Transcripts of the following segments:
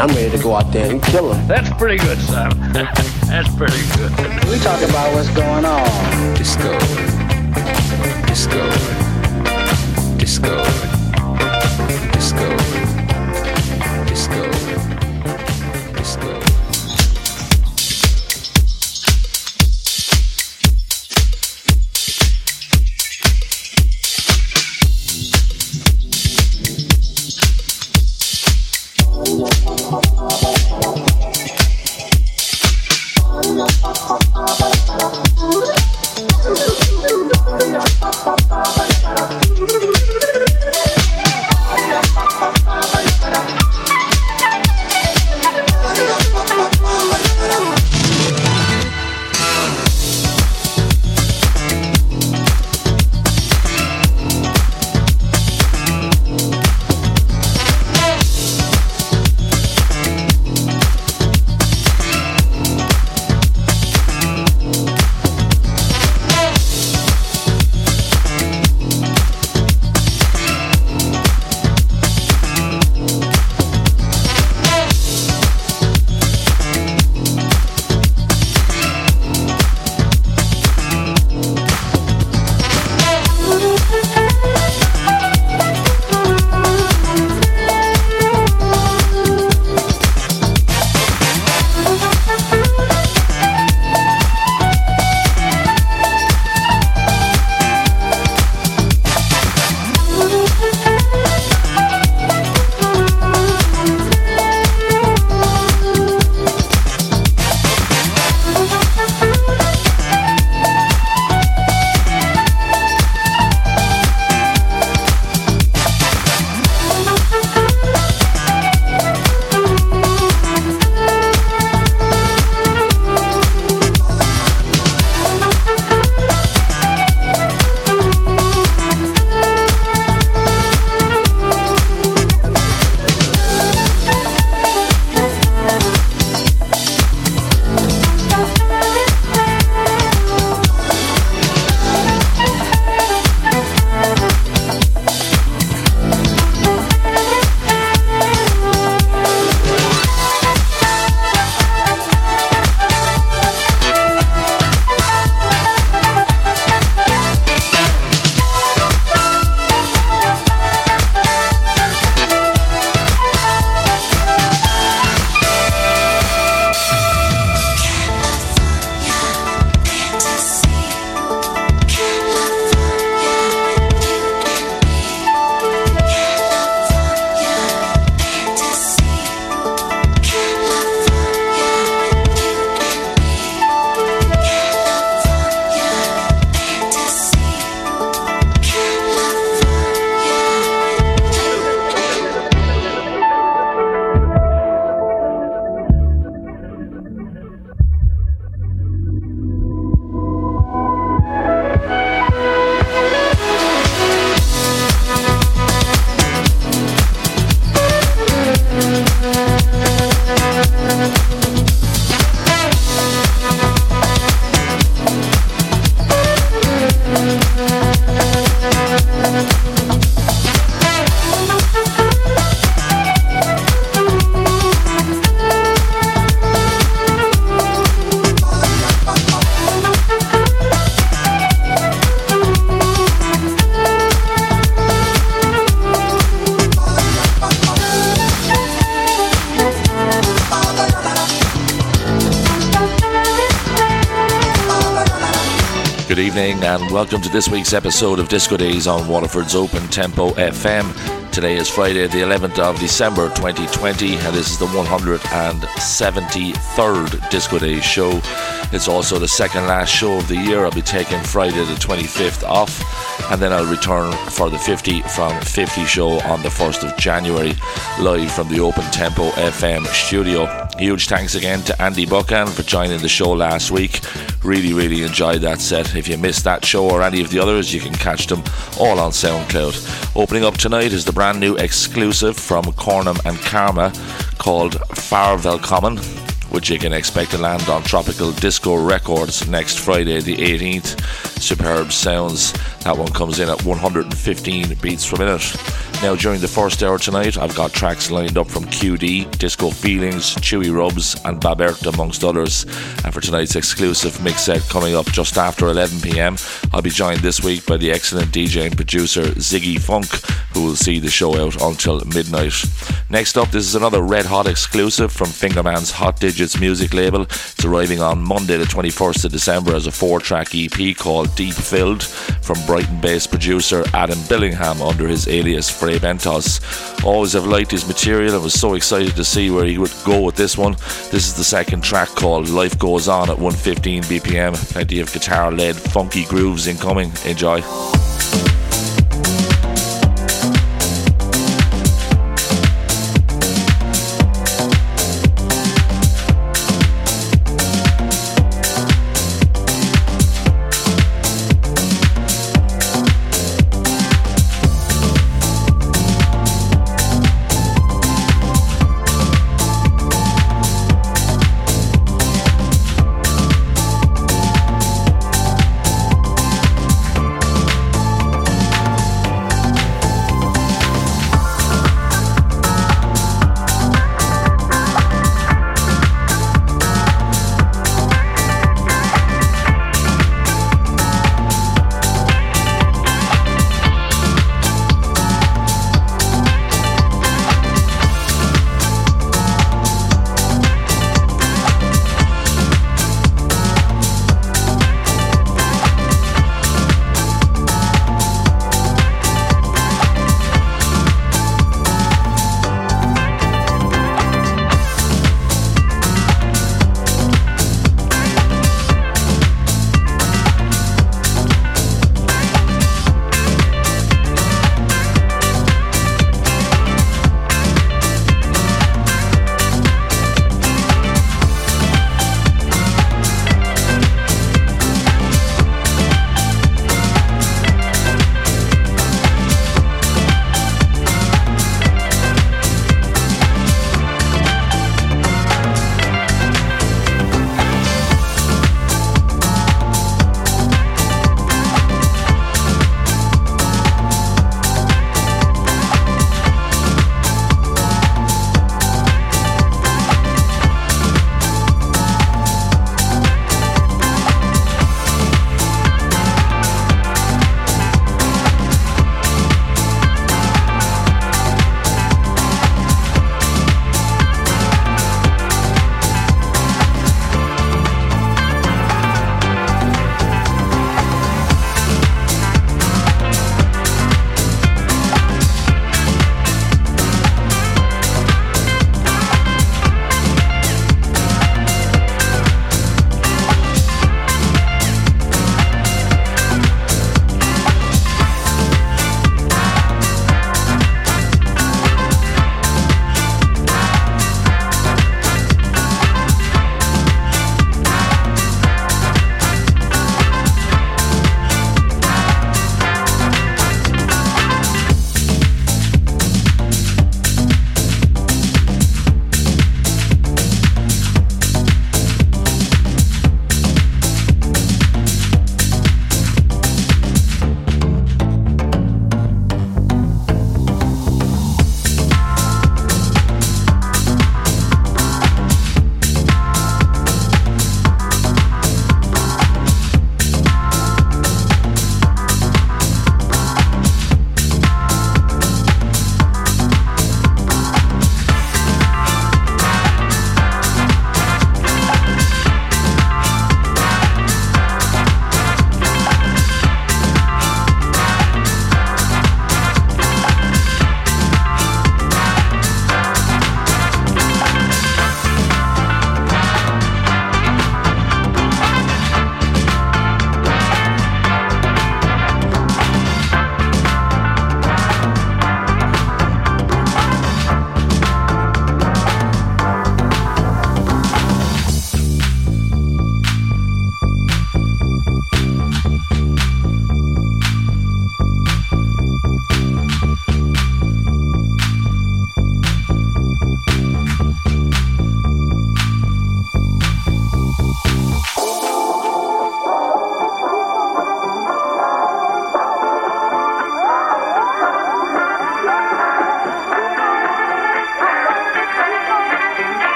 I'm ready to go out there and kill them. That's pretty good, Sam. That's pretty good. We talk about what's going on. Disco. Disco. Disco. Disco. Disco. Disco. And welcome to this week's episode of Disco Days on Waterford's Open Tempo FM. Today is Friday, the 11th of December 2020, and this is the 173rd Disco Days show. It's also the second last show of the year. I'll be taking Friday the 25th off, and then I'll return for the 50 from 50 show on the 1st of January, live from the Open Tempo FM studio Huge thanks again to Andy Buchan for joining the show last week. Really, really enjoyed that set. If you missed that show or any of the others, you can catch them all on SoundCloud. Opening up tonight is the brand new exclusive from Cornum and Karma called Farvel Common which you can expect to land on Tropical Disco Records next Friday, the 18th. Superb sounds. That one comes in at 115 beats per minute. Now, during the first hour tonight, I've got tracks lined up from QD, Disco Feelings, Chewy Rubs, and Babert, amongst others. And for tonight's exclusive mix set coming up just after 11 pm, I'll be joined this week by the excellent DJ and producer Ziggy Funk, who will see the show out until midnight. Next up, this is another red hot exclusive from Fingerman's Hot Digits music label. It's arriving on Monday, the 21st of December, as a four track EP called Deep Filled from Brighton based producer Adam Billingham under his alias Frey Bentos. Always have liked his material and was so excited to see where he would go with this one. This is the second track called Life Goes On at 115 BPM. Plenty of guitar led funky grooves incoming. Enjoy.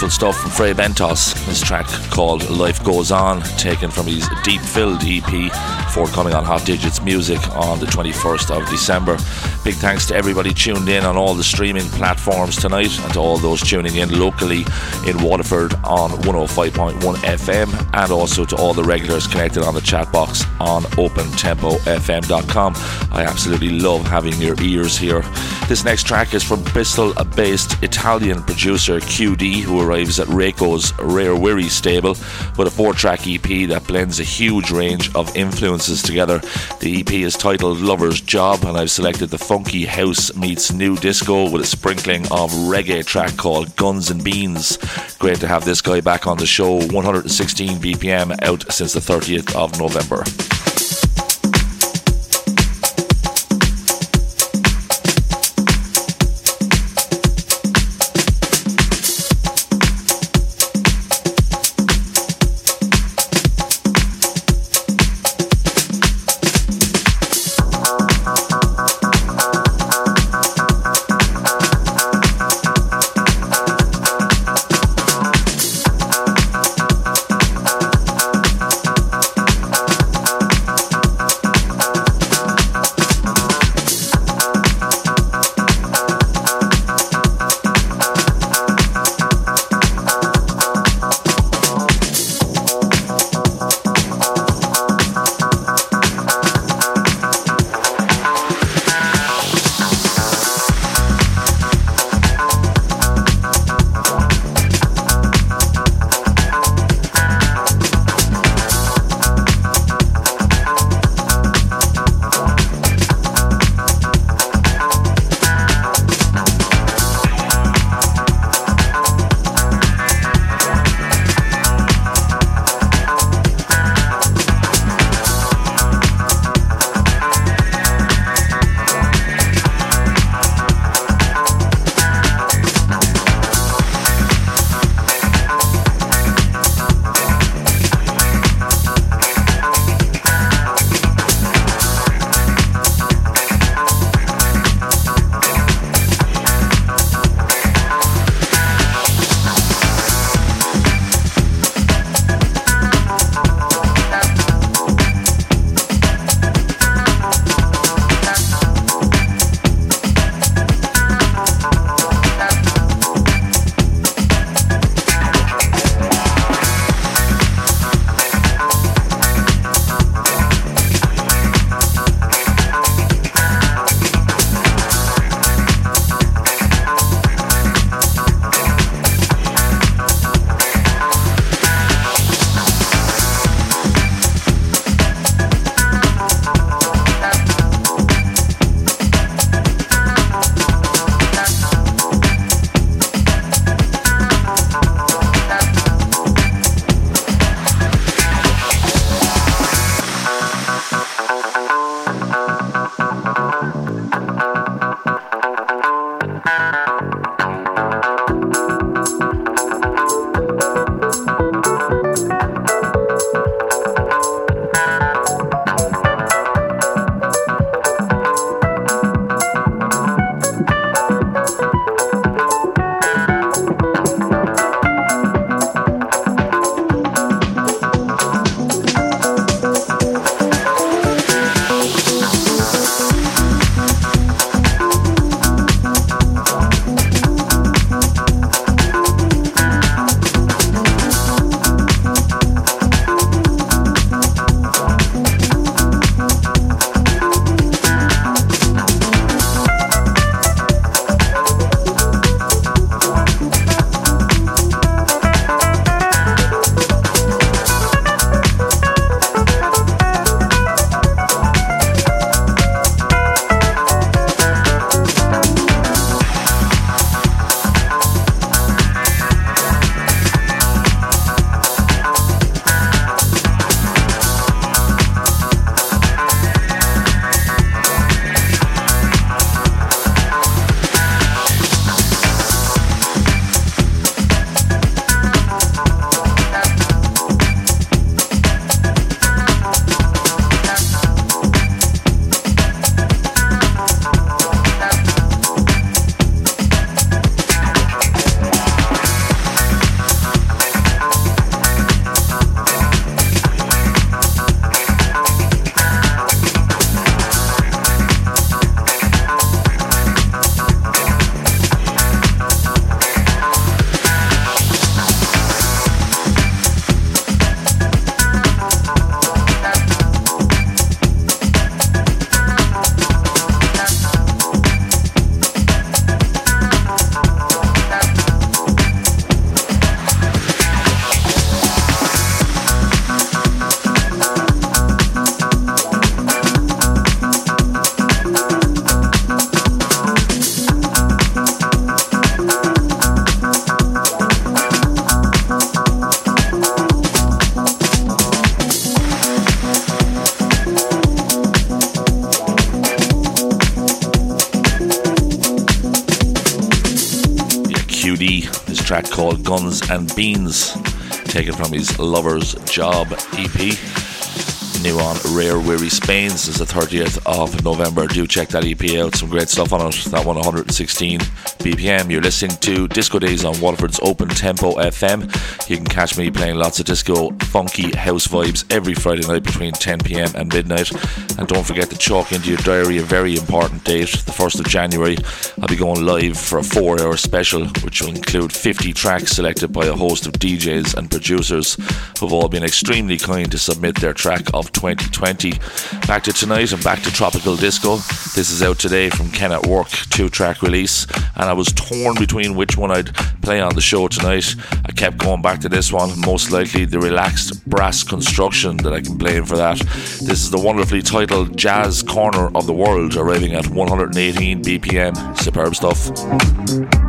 Wonderful stuff from Frey Bentos. This track called Life Goes On, taken from his Deep Filled EP, forthcoming on Hot Digits Music on the 21st of December. Big thanks to everybody tuned in on all the streaming platforms tonight and to all those tuning in locally in Waterford on 105.1 FM and also to all the regulars connected on the chat box on opentempofm.com. I absolutely love having your ears here. This next track is from Bristol based Italian producer QD, who arrives at Reiko's Rare Wiri stable with a four track EP that blends a huge range of influences together. The EP is titled Lover's Job, and I've selected the funky house meets new disco with a sprinkling of reggae track called Guns and Beans. Great to have this guy back on the show, 116 BPM out since the 30th of November. And Beans, taken from his Lover's Job EP new on Rare Wiri Spains is the 30th of November. Do check that EP out. Some great stuff on it. That one 116 BPM. You're listening to Disco Days on Waterford's Open Tempo FM. You can catch me playing lots of disco, funky house vibes every Friday night between 10 pm and midnight. And don't forget to chalk into your diary a very important date, the 1st of January. I'll be going live for a four hour special, which will include 50 tracks selected by a host of DJs and producers who've all been extremely kind to submit their track of 2020. Back to tonight and back to Tropical Disco. This is out today from Ken at Work, two track release, and I was torn between which one I'd play on the show tonight. I kept going back to this one, most likely the relaxed brass construction that I can blame for that. This is the wonderfully titled Jazz Corner of the World, arriving at 118 BPM. Superb stuff.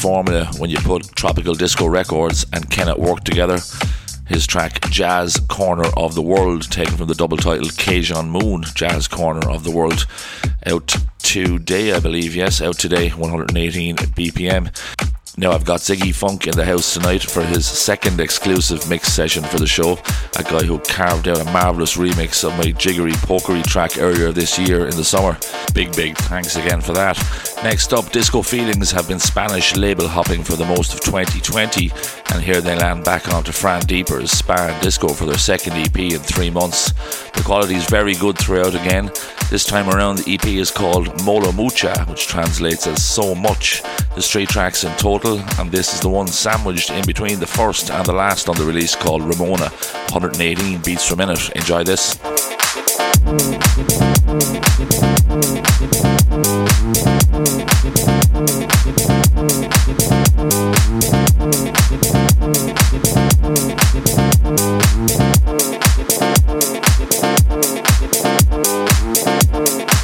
Formula when you put tropical disco records and Ken at Work together. His track Jazz Corner of the World, taken from the double title Cajun Moon Jazz Corner of the World, out today, I believe. Yes, out today, 118 BPM. Now I've got Ziggy Funk in the house tonight for his second exclusive mix session for the show. A guy who carved out a marvellous remix of my jiggery pokery track earlier this year in the summer. Big, big thanks again for that. Next up, Disco Feelings have been Spanish label hopping for the most of 2020, and here they land back onto Fran Deeper's Spa Disco for their second EP in three months. The quality is very good throughout again. This time around, the EP is called Mola Mucha, which translates as So Much. There's three tracks in total, and this is the one sandwiched in between the first and the last on the release called Ramona, 118 beats per minute. Enjoy this.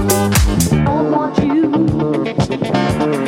I want you.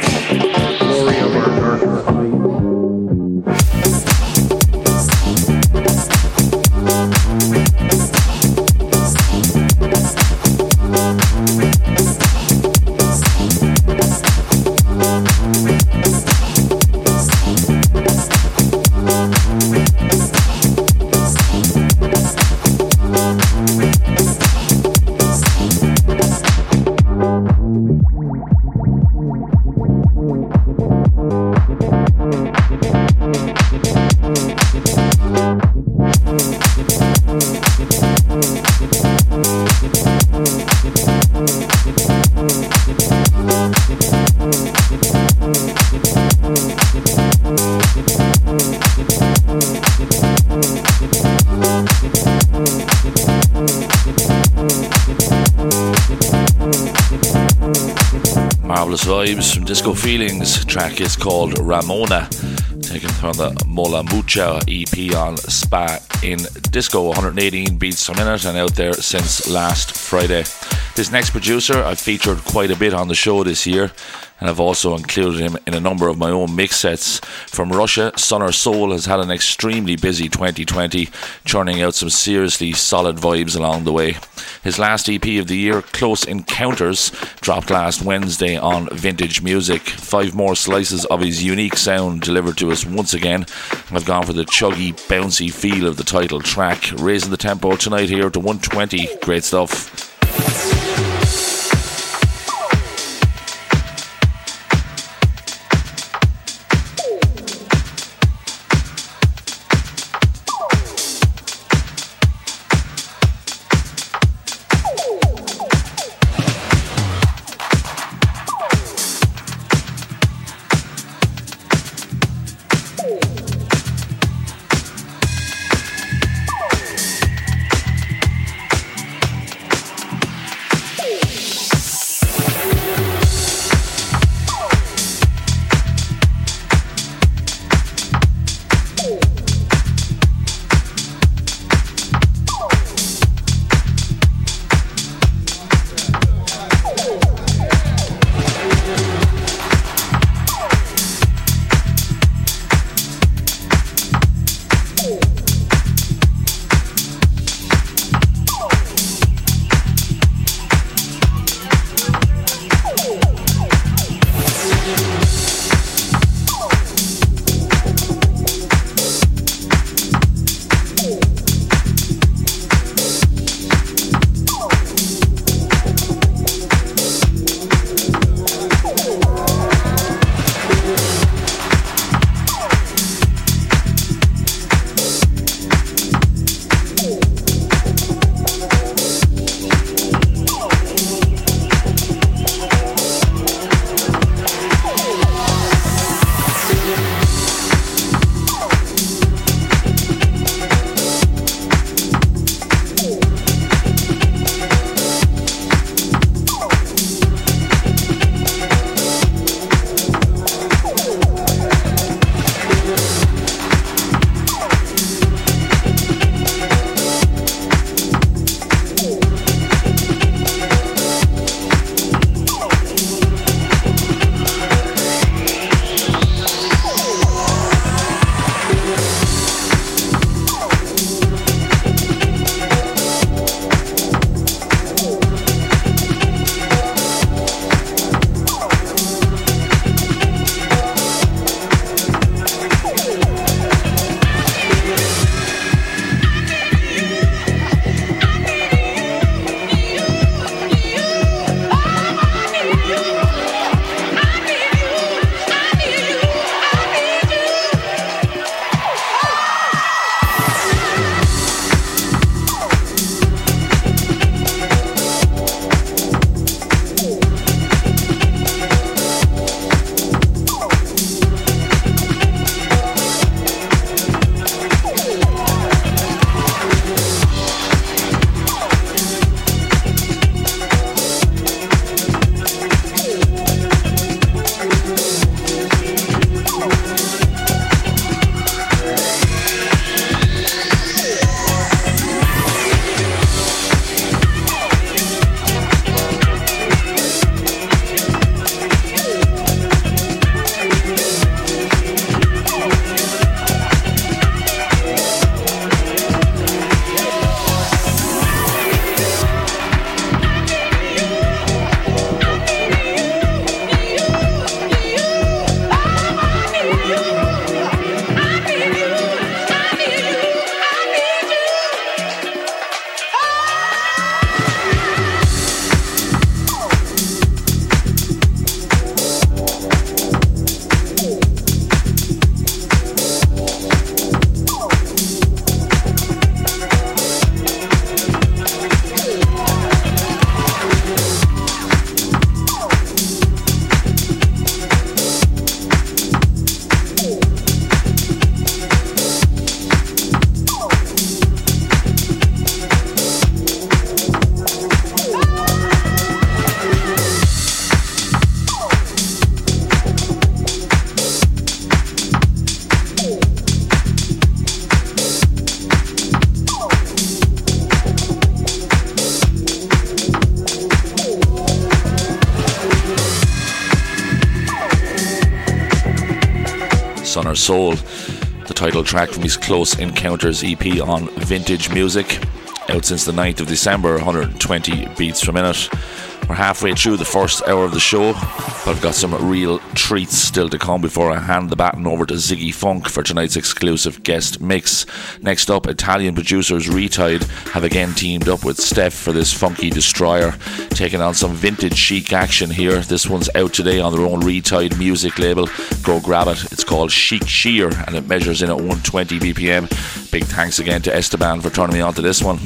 called Ramona, taken from the Mola Mucha EP on Spa in Disco, 118 beats per minute, and out there since last Friday. This next producer I've featured quite a bit on the show this year, and I've also included him in a number of my own mix sets. From Russia, Sonor Soul has had an extremely busy 2020, churning out some seriously solid vibes along the way. His last EP of the year, Close Encounters, dropped last Wednesday on Vintage Music. Five more slices of his unique sound delivered to us once again. I've gone for the chuggy, bouncy feel of the title track, raising the tempo tonight here to 120. Great stuff. Soul, the title track from his Close Encounters EP on Vintage Music. Out since the 9th of December, 120 beats per minute. We're halfway through the first hour of the show, but I've got some real treats still to come before I hand the baton over to Ziggy Funk for tonight's exclusive guest mix. Next up, Italian producers Retide have again teamed up with Steph for this funky destroyer, taking on some vintage chic action here. This one's out today on their own Retide music label. Go grab it. Called Chic Sheer and it measures in at 120 BPM. Big thanks again to Esteban for turning me on to this one.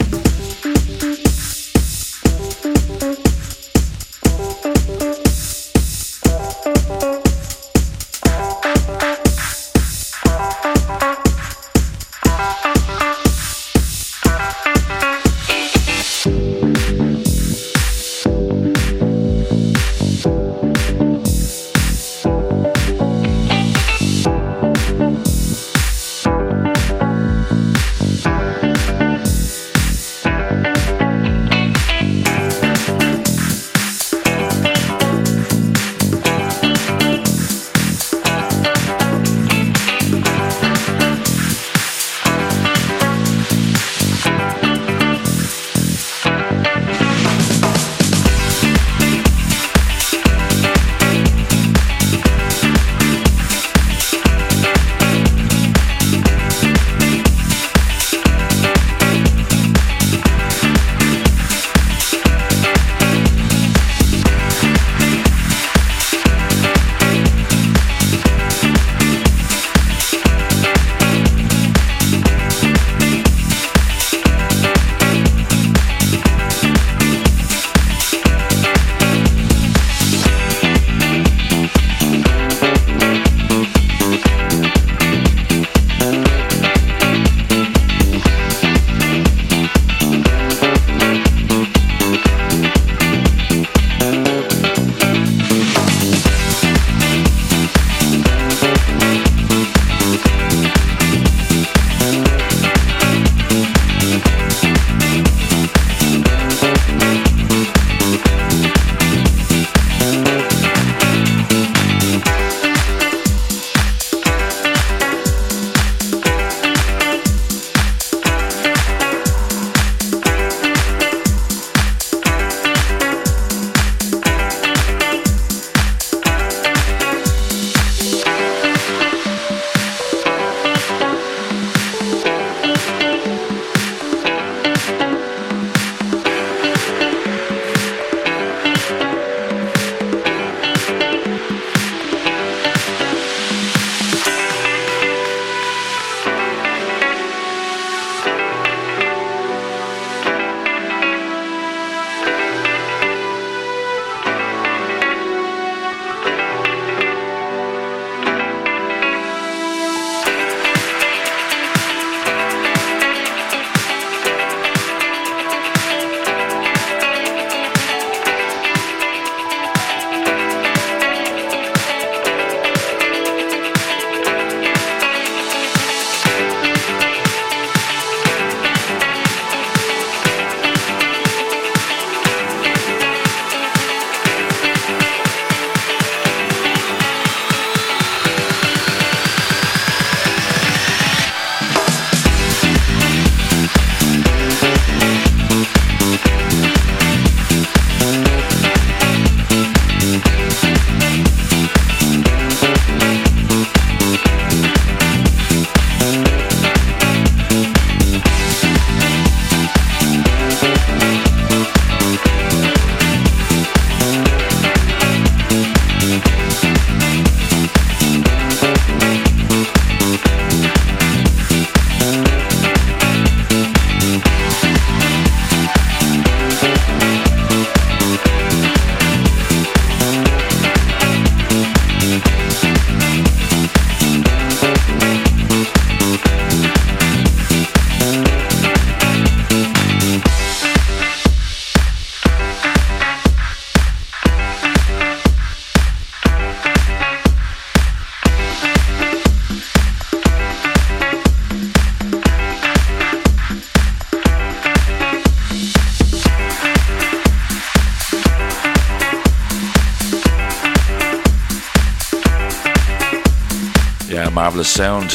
Marvelous sound.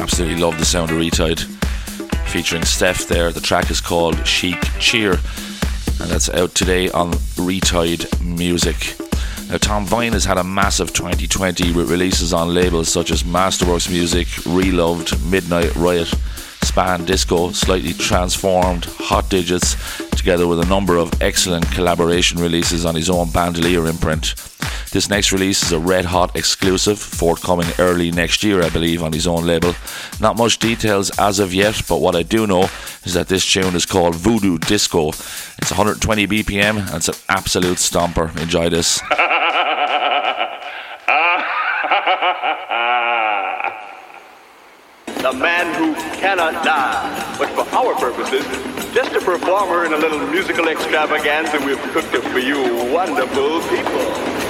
Absolutely love the sound of Retide. Featuring Steph there. The track is called Chic Cheer, and that's out today on Retide Music. Now, Tom Vine has had a massive 2020 with releases on labels such as Masterworks Music, Reloved, Midnight Riot, Span Disco, Slightly Transformed, Hot Digits, together with a number of excellent collaboration releases on his own Bandolier imprint. This next release is a red hot exclusive, forthcoming early next year, I believe, on his own label. Not much details as of yet, but what I do know is that this tune is called Voodoo Disco. It's 120 BPM and it's an absolute stomper. Enjoy this. the man who cannot die. But for our purposes, just a performer in a little musical extravaganza we've cooked up for you wonderful people.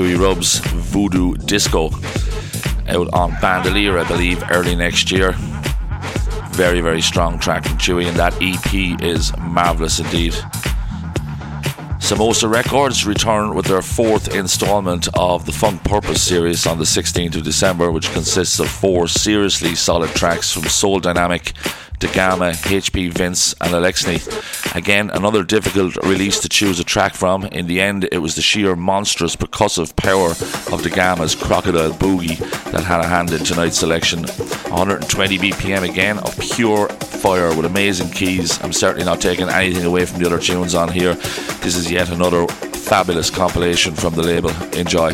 Chewy Rubs Voodoo Disco out on Bandolier, I believe, early next year. Very, very strong track from Chewy, and that EP is marvelous indeed. Samosa Records return with their fourth installment of the Funk Purpose series on the 16th of December, which consists of four seriously solid tracks from Soul Dynamic, Dagama, HP Vince, and Alexney. Again, another difficult release to choose a track from. In the end, it was the sheer monstrous percussive power of Dagama's Crocodile Boogie that had a hand in tonight's selection. 120 BPM again of pure fire with amazing keys. I'm certainly not taking anything away from the other tunes on here. This is yet another fabulous compilation from the label. Enjoy.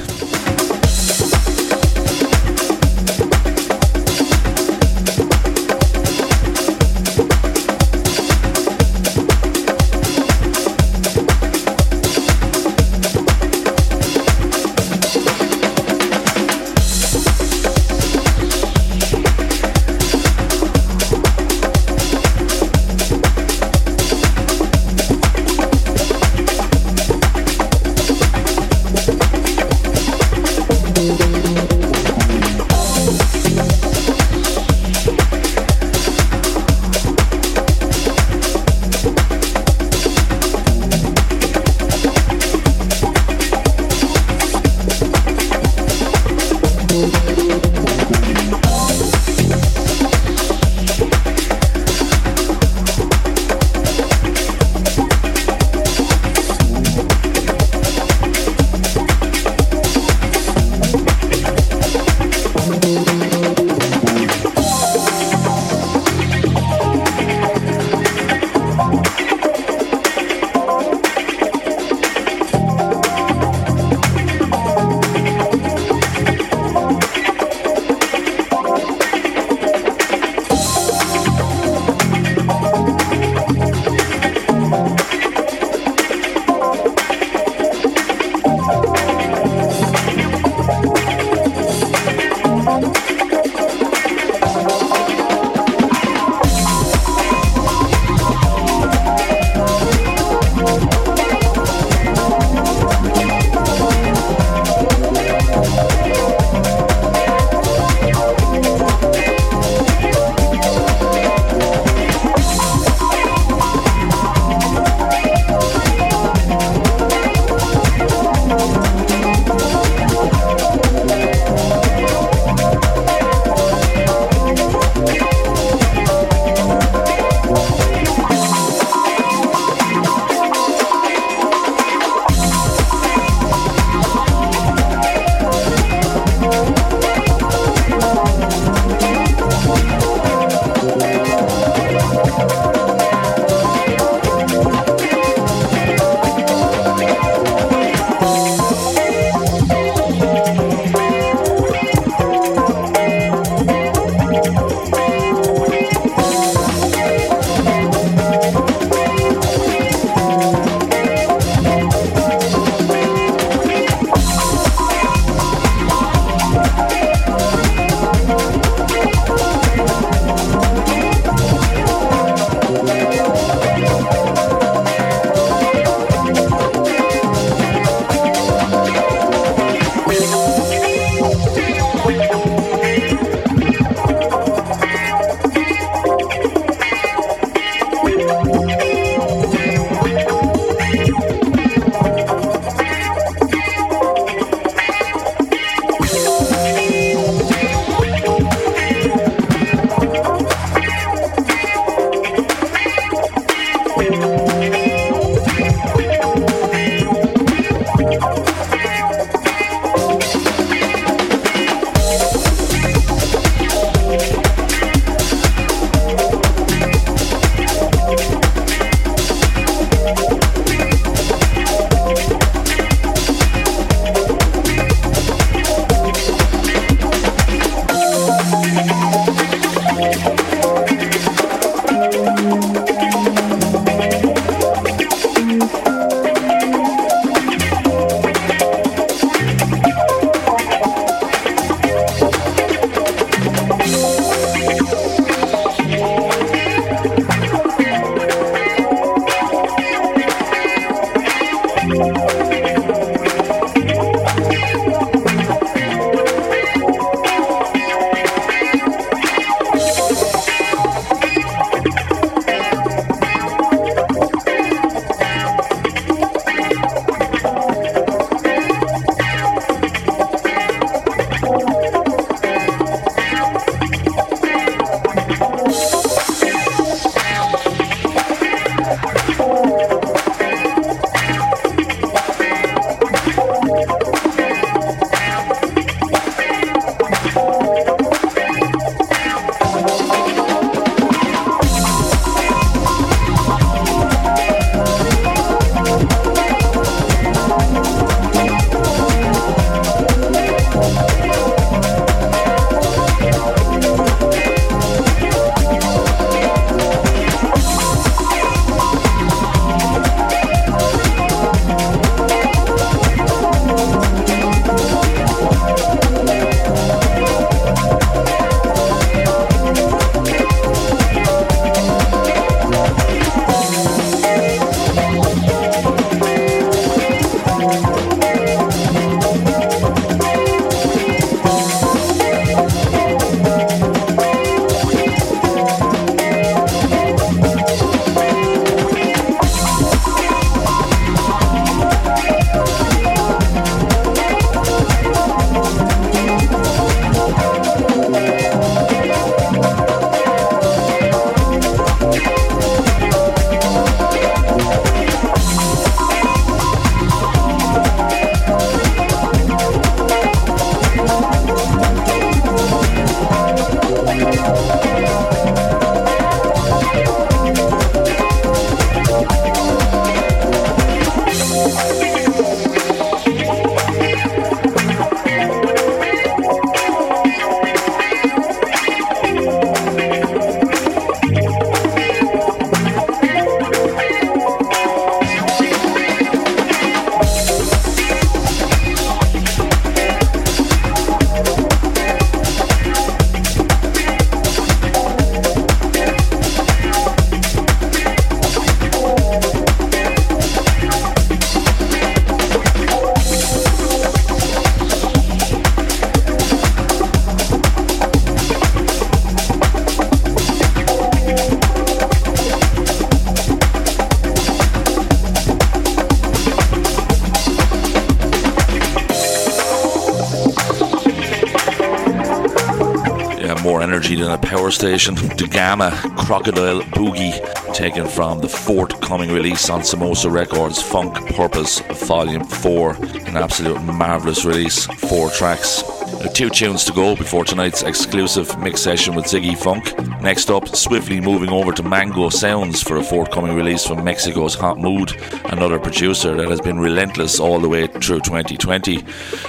Power station. Dagama Crocodile Boogie, taken from the forthcoming release on Samosa Records, Funk Purpose Volume 4. An absolute marvellous release, four tracks. Uh, two tunes to go before tonight's exclusive mix session with Ziggy Funk. Next up, swiftly moving over to Mango Sounds for a forthcoming release from Mexico's Hot Mood, another producer that has been relentless all the way through 2020.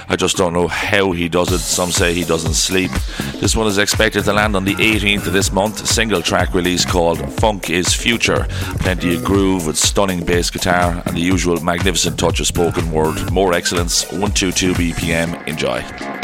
I just don't know how he does it. Some say he doesn't sleep. This one is expected to land on the 18th of this month. Single track release called Funk is Future. Plenty of groove with stunning bass guitar and the usual magnificent touch of spoken word. More excellence, 122 BPM. Enjoy.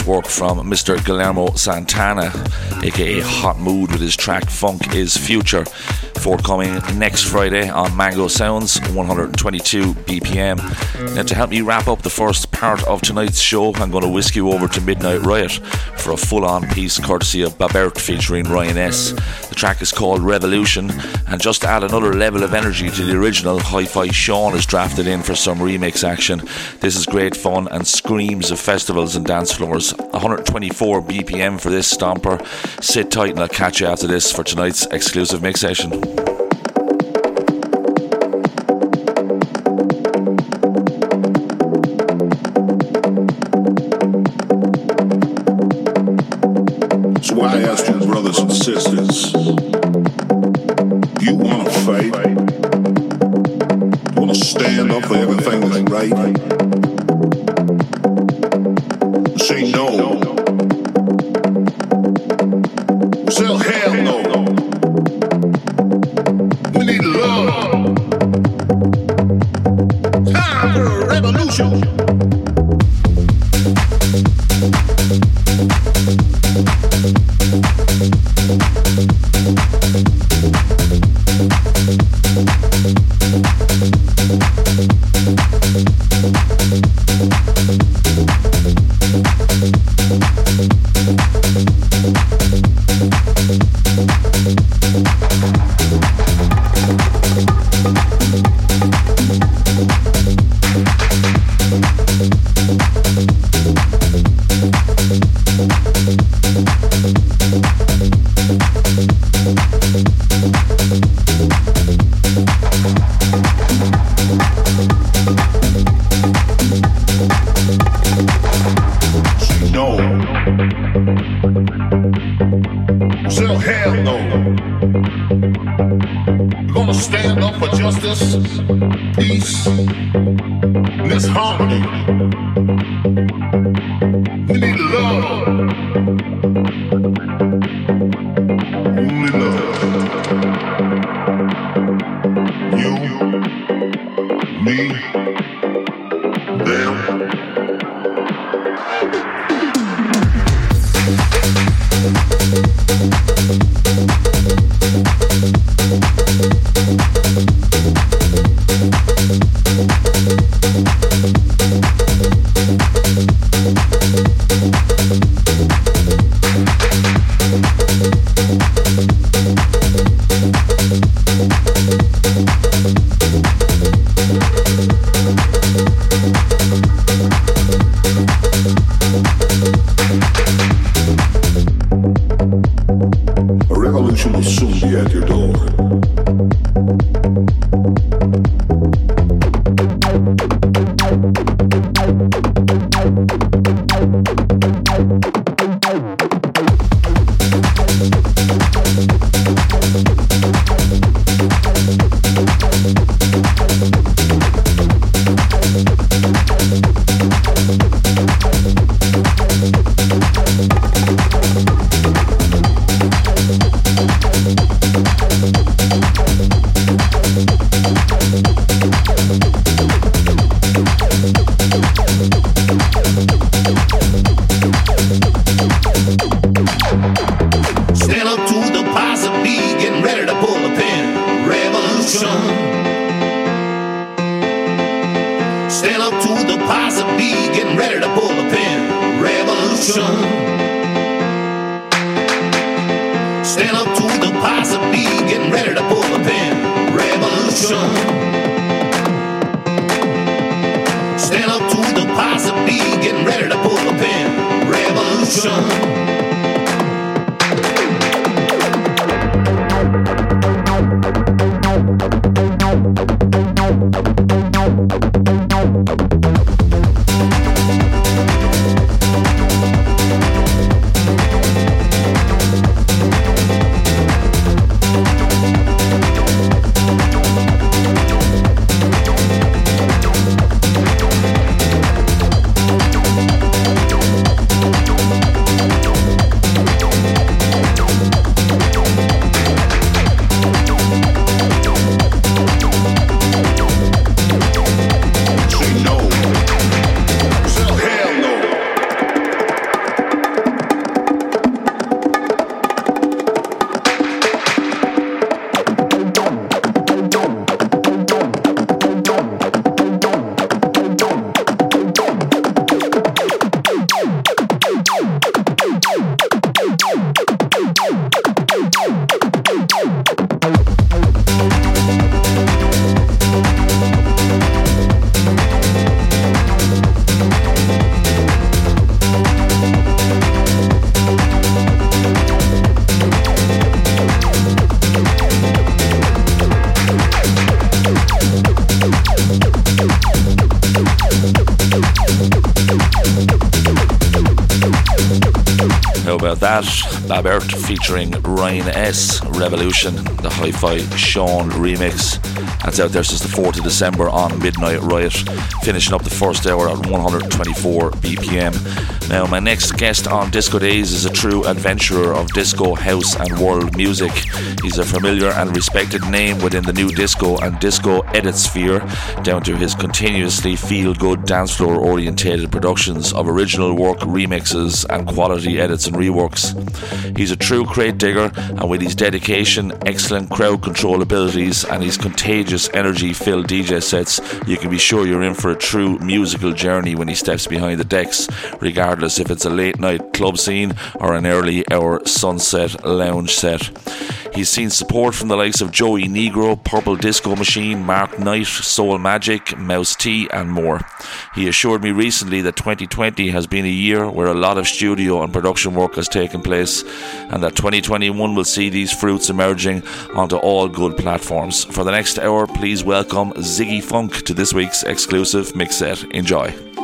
Work from Mr. Guillermo Santana, aka Hot Mood, with his track Funk is Future forthcoming next Friday on Mango Sounds, 122 BPM. Now, to help me wrap up the first part of tonight's show, I'm going to whisk you over to Midnight Riot for a full on piece courtesy of Babert featuring Ryan S. The track is called Revolution, and just to add another level of energy to the original, Hi Fi Sean is drafted in for some remix action. This is great fun and screams of festivals and dance floors. 124 BPM for this stomper. Sit tight and I'll catch you after this for tonight's exclusive mix session. you, me. That's out there since the 4th of December on Midnight Riot, finishing up the first hour at 124 BPM. Now, my next guest on Disco Days is a true adventurer of disco, house, and world music. He's a familiar and respected name within the new disco and disco edit sphere, down to his continuously feel good dance floor orientated productions of original work, remixes, and quality edits and reworks. He's a true crate digger, and with his dedication, excellent crowd control abilities, and his contagious energy filled DJ sets, you can be sure you're in for a true musical journey when he steps behind the decks, regardless if it's a late night club scene or an early hour sunset lounge set. He's seen support from the likes of Joey Negro, Purple Disco Machine, Mark Knight, Soul Magic, Mousse T, and more. He assured me recently that 2020 has been a year where a lot of studio and production work has taken place, and that 2021 will see these fruits emerging onto all good platforms. For the next hour, please welcome Ziggy Funk to this week's exclusive mix set. Enjoy.